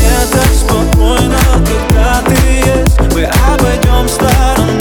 Мне так спокойно, когда ты есть Мы обойдем сторону.